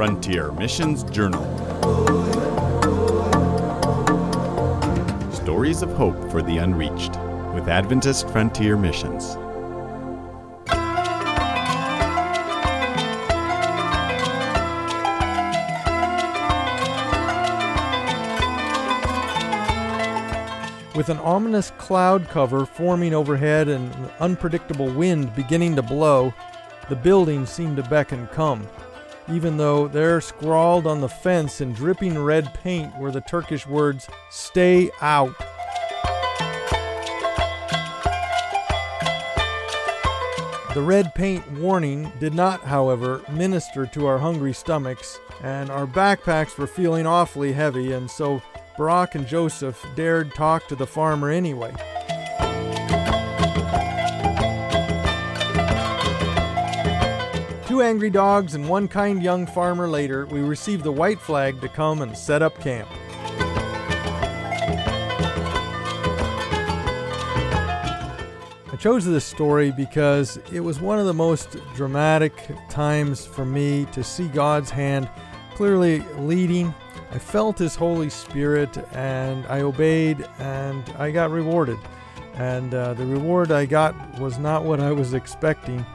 Frontier Missions Journal. Stories of Hope for the Unreached with Adventist Frontier Missions. With an ominous cloud cover forming overhead and an unpredictable wind beginning to blow, the building seemed to beckon come, even though there scrawled on the fence in dripping red paint were the Turkish words, Stay out. The red paint warning did not, however, minister to our hungry stomachs, and our backpacks were feeling awfully heavy, and so Barak and Joseph dared talk to the farmer anyway. Two angry dogs and one kind young farmer later, we received the white flag to come and set up camp. I chose this story because it was one of the most dramatic times for me to see God's hand clearly leading I felt His Holy Spirit and I obeyed and I got rewarded. And uh, the reward I got was not what I was expecting,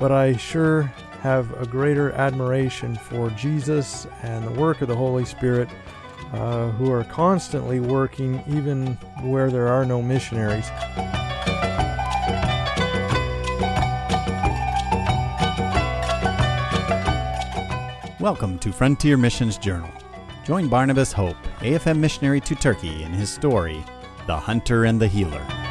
but I sure have a greater admiration for Jesus and the work of the Holy Spirit, uh, who are constantly working even where there are no missionaries. Welcome to Frontier Missions Journal. Join Barnabas Hope, AFM missionary to Turkey, in his story, The Hunter and the Healer.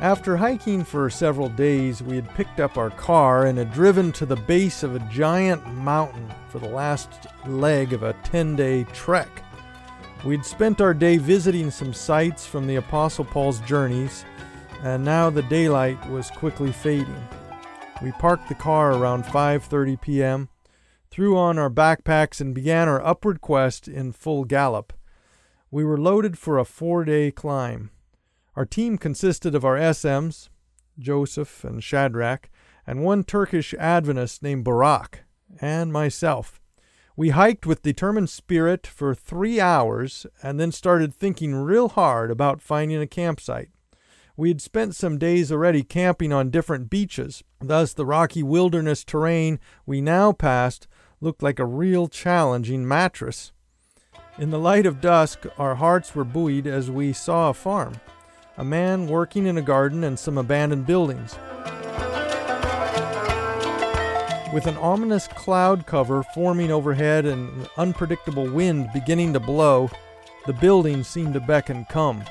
After hiking for several days, we had picked up our car and had driven to the base of a giant mountain for the last leg of a 10 day trek. We'd spent our day visiting some sites from the Apostle Paul's journeys, and now the daylight was quickly fading. We parked the car around 5:30 p.m threw on our backpacks, and began our upward quest in full gallop. We were loaded for a four day climb. Our team consisted of our SMs, Joseph and Shadrach, and one Turkish Adventist named Barak, and myself. We hiked with determined spirit for three hours and then started thinking real hard about finding a campsite. We had spent some days already camping on different beaches, thus, the rocky wilderness terrain we now passed looked like a real challenging mattress. In the light of dusk, our hearts were buoyed as we saw a farm, a man working in a garden, and some abandoned buildings. With an ominous cloud cover forming overhead and an unpredictable wind beginning to blow, the buildings seemed to beckon come,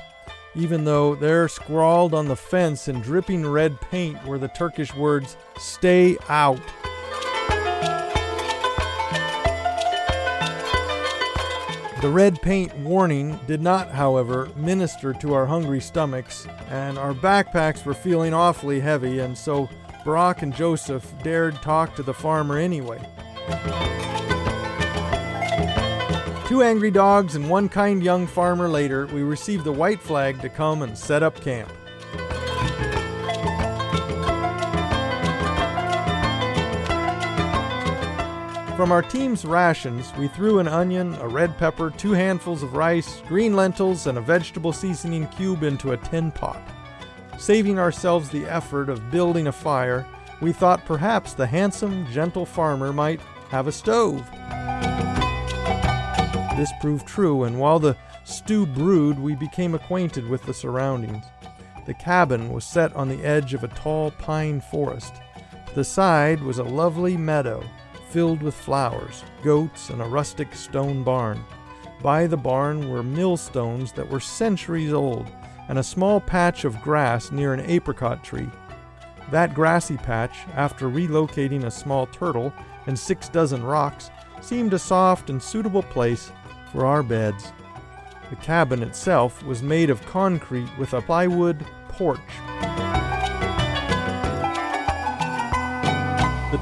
even though there scrawled on the fence in dripping red paint were the Turkish words, Stay out. The red paint warning did not, however, minister to our hungry stomachs, and our backpacks were feeling awfully heavy, and so Barak and Joseph dared talk to the farmer anyway. Two angry dogs and one kind young farmer later, we received the white flag to come and set up camp. From our team's rations, we threw an onion, a red pepper, two handfuls of rice, green lentils, and a vegetable seasoning cube into a tin pot. Saving ourselves the effort of building a fire, we thought perhaps the handsome, gentle farmer might have a stove. This proved true, and while the stew brewed, we became acquainted with the surroundings. The cabin was set on the edge of a tall pine forest. To the side was a lovely meadow filled with flowers, goats, and a rustic stone barn. By the barn were millstones that were centuries old, and a small patch of grass near an apricot tree. That grassy patch, after relocating a small turtle and six dozen rocks, seemed a soft and suitable place for our beds. The cabin itself was made of concrete with a plywood porch.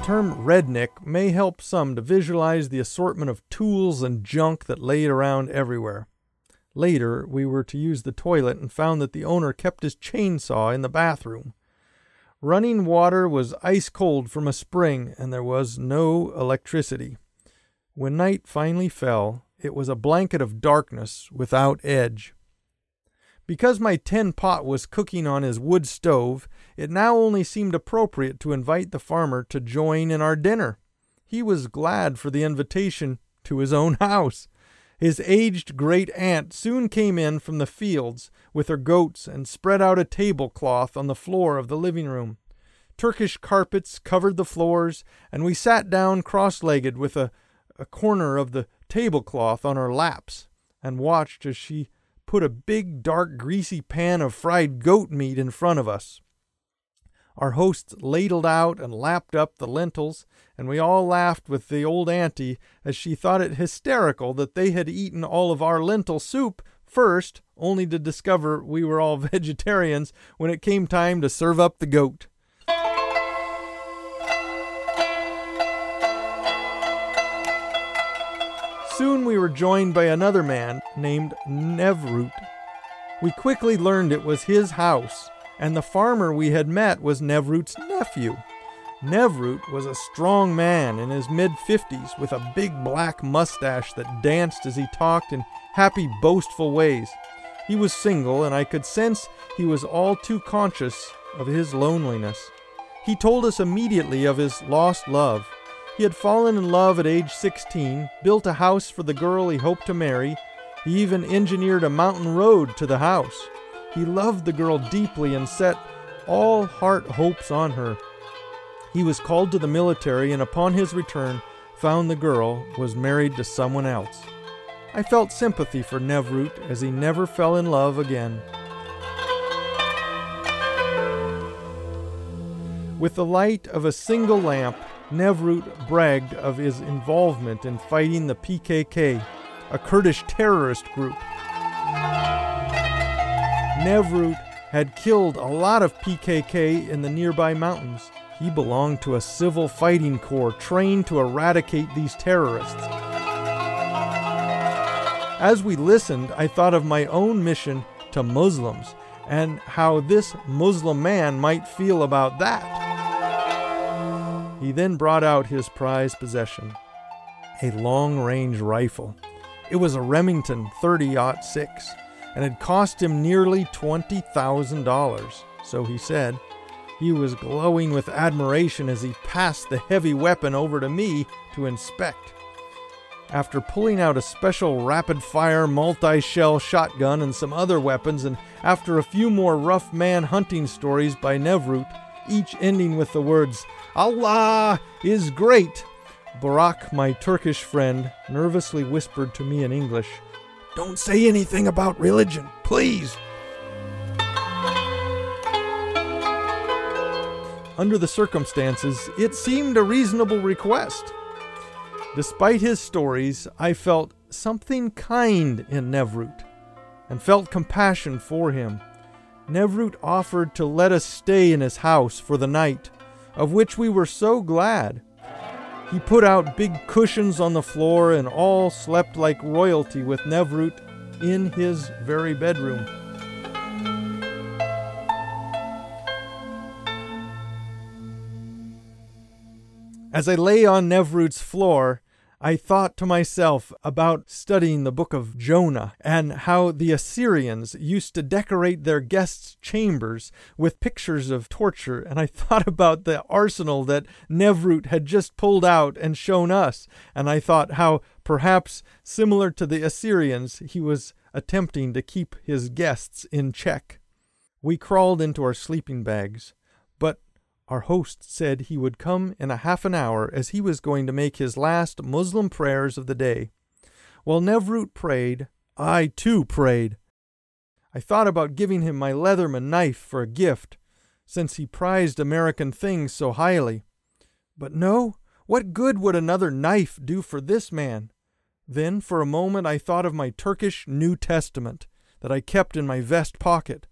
Term redneck may help some to visualize the assortment of tools and junk that laid around everywhere. Later, we were to use the toilet and found that the owner kept his chainsaw in the bathroom. Running water was ice cold from a spring, and there was no electricity. When night finally fell, it was a blanket of darkness without edge. Because my tin pot was cooking on his wood stove, it now only seemed appropriate to invite the farmer to join in our dinner. He was glad for the invitation to his own house. His aged great aunt soon came in from the fields with her goats and spread out a tablecloth on the floor of the living room. Turkish carpets covered the floors, and we sat down cross legged with a, a corner of the tablecloth on our laps and watched as she put a big, dark, greasy pan of fried goat meat in front of us. Our hosts ladled out and lapped up the lentils, and we all laughed with the old auntie as she thought it hysterical that they had eaten all of our lentil soup first, only to discover we were all vegetarians when it came time to serve up the goat. Soon we were joined by another man named Nevrut. We quickly learned it was his house, and the farmer we had met was Nevrut's nephew. Nevrut was a strong man in his mid 50s with a big black mustache that danced as he talked in happy, boastful ways. He was single, and I could sense he was all too conscious of his loneliness. He told us immediately of his lost love he had fallen in love at age 16, built a house for the girl he hoped to marry. He even engineered a mountain road to the house. He loved the girl deeply and set all heart hopes on her. He was called to the military and upon his return found the girl was married to someone else. I felt sympathy for Nevrut as he never fell in love again. With the light of a single lamp, Nevrut bragged of his involvement in fighting the PKK, a Kurdish terrorist group. Nevrut had killed a lot of PKK in the nearby mountains. He belonged to a civil fighting corps trained to eradicate these terrorists. As we listened, I thought of my own mission to Muslims and how this Muslim man might feel about that. He then brought out his prized possession a long range rifle. It was a Remington 30 6 and had cost him nearly $20,000, so he said. He was glowing with admiration as he passed the heavy weapon over to me to inspect. After pulling out a special rapid fire multi shell shotgun and some other weapons, and after a few more rough man hunting stories by Nevrut, each ending with the words, Allah is great. Barak, my Turkish friend, nervously whispered to me in English, Don't say anything about religion, please. Under the circumstances, it seemed a reasonable request. Despite his stories, I felt something kind in Nevrut and felt compassion for him. Nevrut offered to let us stay in his house for the night of which we were so glad. He put out big cushions on the floor, and all slept like royalty with Nevrut in his very bedroom. As I lay on Nevrut's floor, I thought to myself about studying the book of Jonah and how the Assyrians used to decorate their guests' chambers with pictures of torture. And I thought about the arsenal that Nevrut had just pulled out and shown us. And I thought how perhaps similar to the Assyrians, he was attempting to keep his guests in check. We crawled into our sleeping bags, our host said he would come in a half an hour as he was going to make his last Muslim prayers of the day. While Nevrut prayed, I too prayed. I thought about giving him my Leatherman knife for a gift, since he prized American things so highly. But no, what good would another knife do for this man? Then, for a moment, I thought of my Turkish New Testament that I kept in my vest pocket.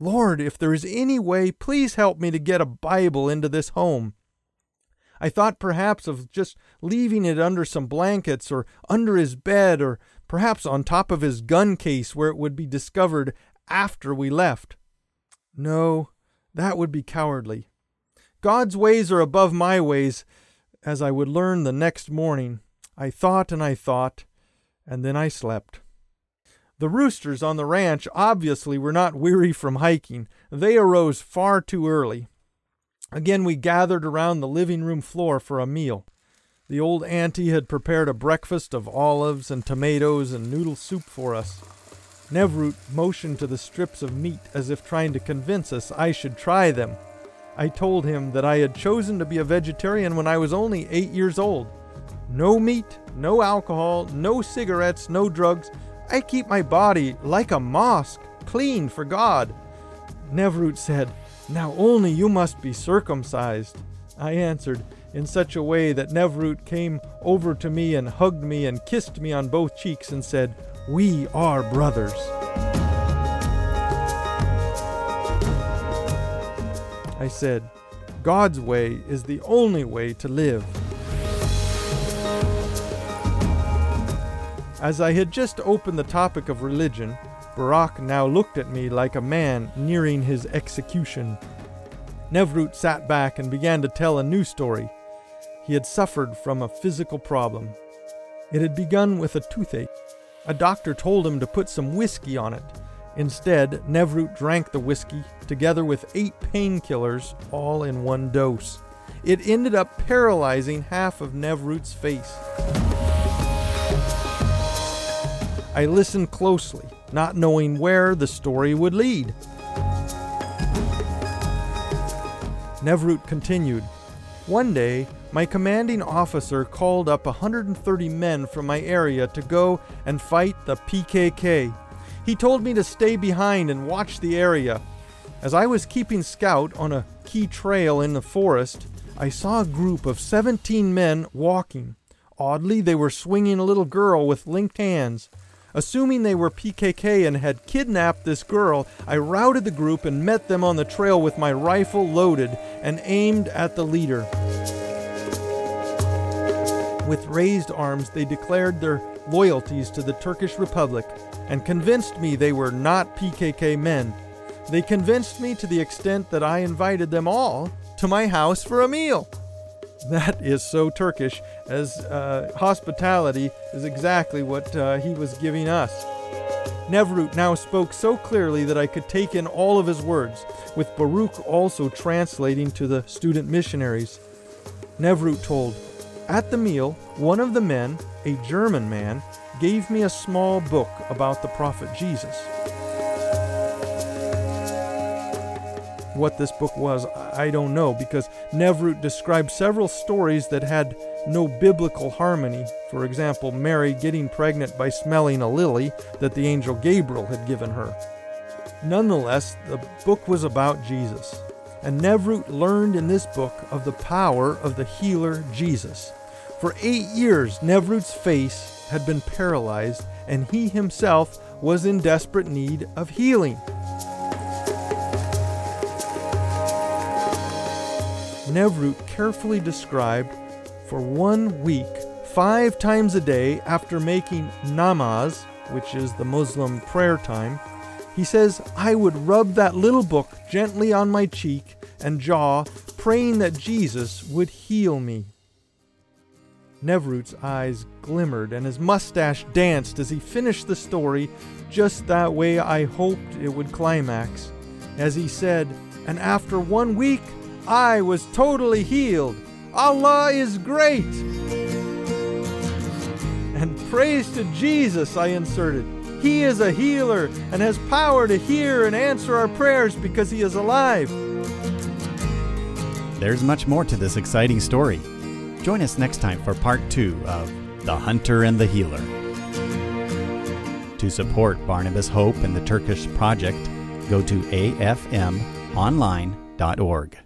Lord, if there is any way, please help me to get a Bible into this home. I thought perhaps of just leaving it under some blankets or under his bed or perhaps on top of his gun case where it would be discovered after we left. No, that would be cowardly. God's ways are above my ways, as I would learn the next morning. I thought and I thought, and then I slept. The roosters on the ranch obviously were not weary from hiking. They arose far too early. Again, we gathered around the living room floor for a meal. The old auntie had prepared a breakfast of olives and tomatoes and noodle soup for us. Nevrut motioned to the strips of meat as if trying to convince us I should try them. I told him that I had chosen to be a vegetarian when I was only eight years old. No meat, no alcohol, no cigarettes, no drugs. I keep my body like a mosque, clean for God. Nevrut said, Now only you must be circumcised. I answered in such a way that Nevrut came over to me and hugged me and kissed me on both cheeks and said, We are brothers. I said, God's way is the only way to live. As I had just opened the topic of religion, Barak now looked at me like a man nearing his execution. Nevrut sat back and began to tell a new story. He had suffered from a physical problem. It had begun with a toothache. A doctor told him to put some whiskey on it. Instead, Nevrut drank the whiskey together with eight painkillers, all in one dose. It ended up paralyzing half of Nevrut's face. I listened closely, not knowing where the story would lead. Nevrut continued. One day, my commanding officer called up 130 men from my area to go and fight the PKK. He told me to stay behind and watch the area. As I was keeping scout on a key trail in the forest, I saw a group of 17 men walking. Oddly, they were swinging a little girl with linked hands. Assuming they were PKK and had kidnapped this girl, I routed the group and met them on the trail with my rifle loaded and aimed at the leader. With raised arms, they declared their loyalties to the Turkish Republic and convinced me they were not PKK men. They convinced me to the extent that I invited them all to my house for a meal. That is so Turkish, as uh, hospitality is exactly what uh, he was giving us. Nevrut now spoke so clearly that I could take in all of his words, with Baruch also translating to the student missionaries. Nevrut told, At the meal, one of the men, a German man, gave me a small book about the prophet Jesus. What this book was, I don't know, because Nevrut described several stories that had no biblical harmony. For example, Mary getting pregnant by smelling a lily that the angel Gabriel had given her. Nonetheless, the book was about Jesus, and Nevrut learned in this book of the power of the healer Jesus. For eight years, Nevrut's face had been paralyzed, and he himself was in desperate need of healing. Nevrut carefully described for one week, five times a day after making namaz, which is the Muslim prayer time, he says, I would rub that little book gently on my cheek and jaw, praying that Jesus would heal me. Nevrut's eyes glimmered and his mustache danced as he finished the story just that way I hoped it would climax. As he said, And after one week, I was totally healed. Allah is great. And praise to Jesus, I inserted. He is a healer and has power to hear and answer our prayers because he is alive. There's much more to this exciting story. Join us next time for part two of The Hunter and the Healer. To support Barnabas Hope and the Turkish Project, go to afmonline.org.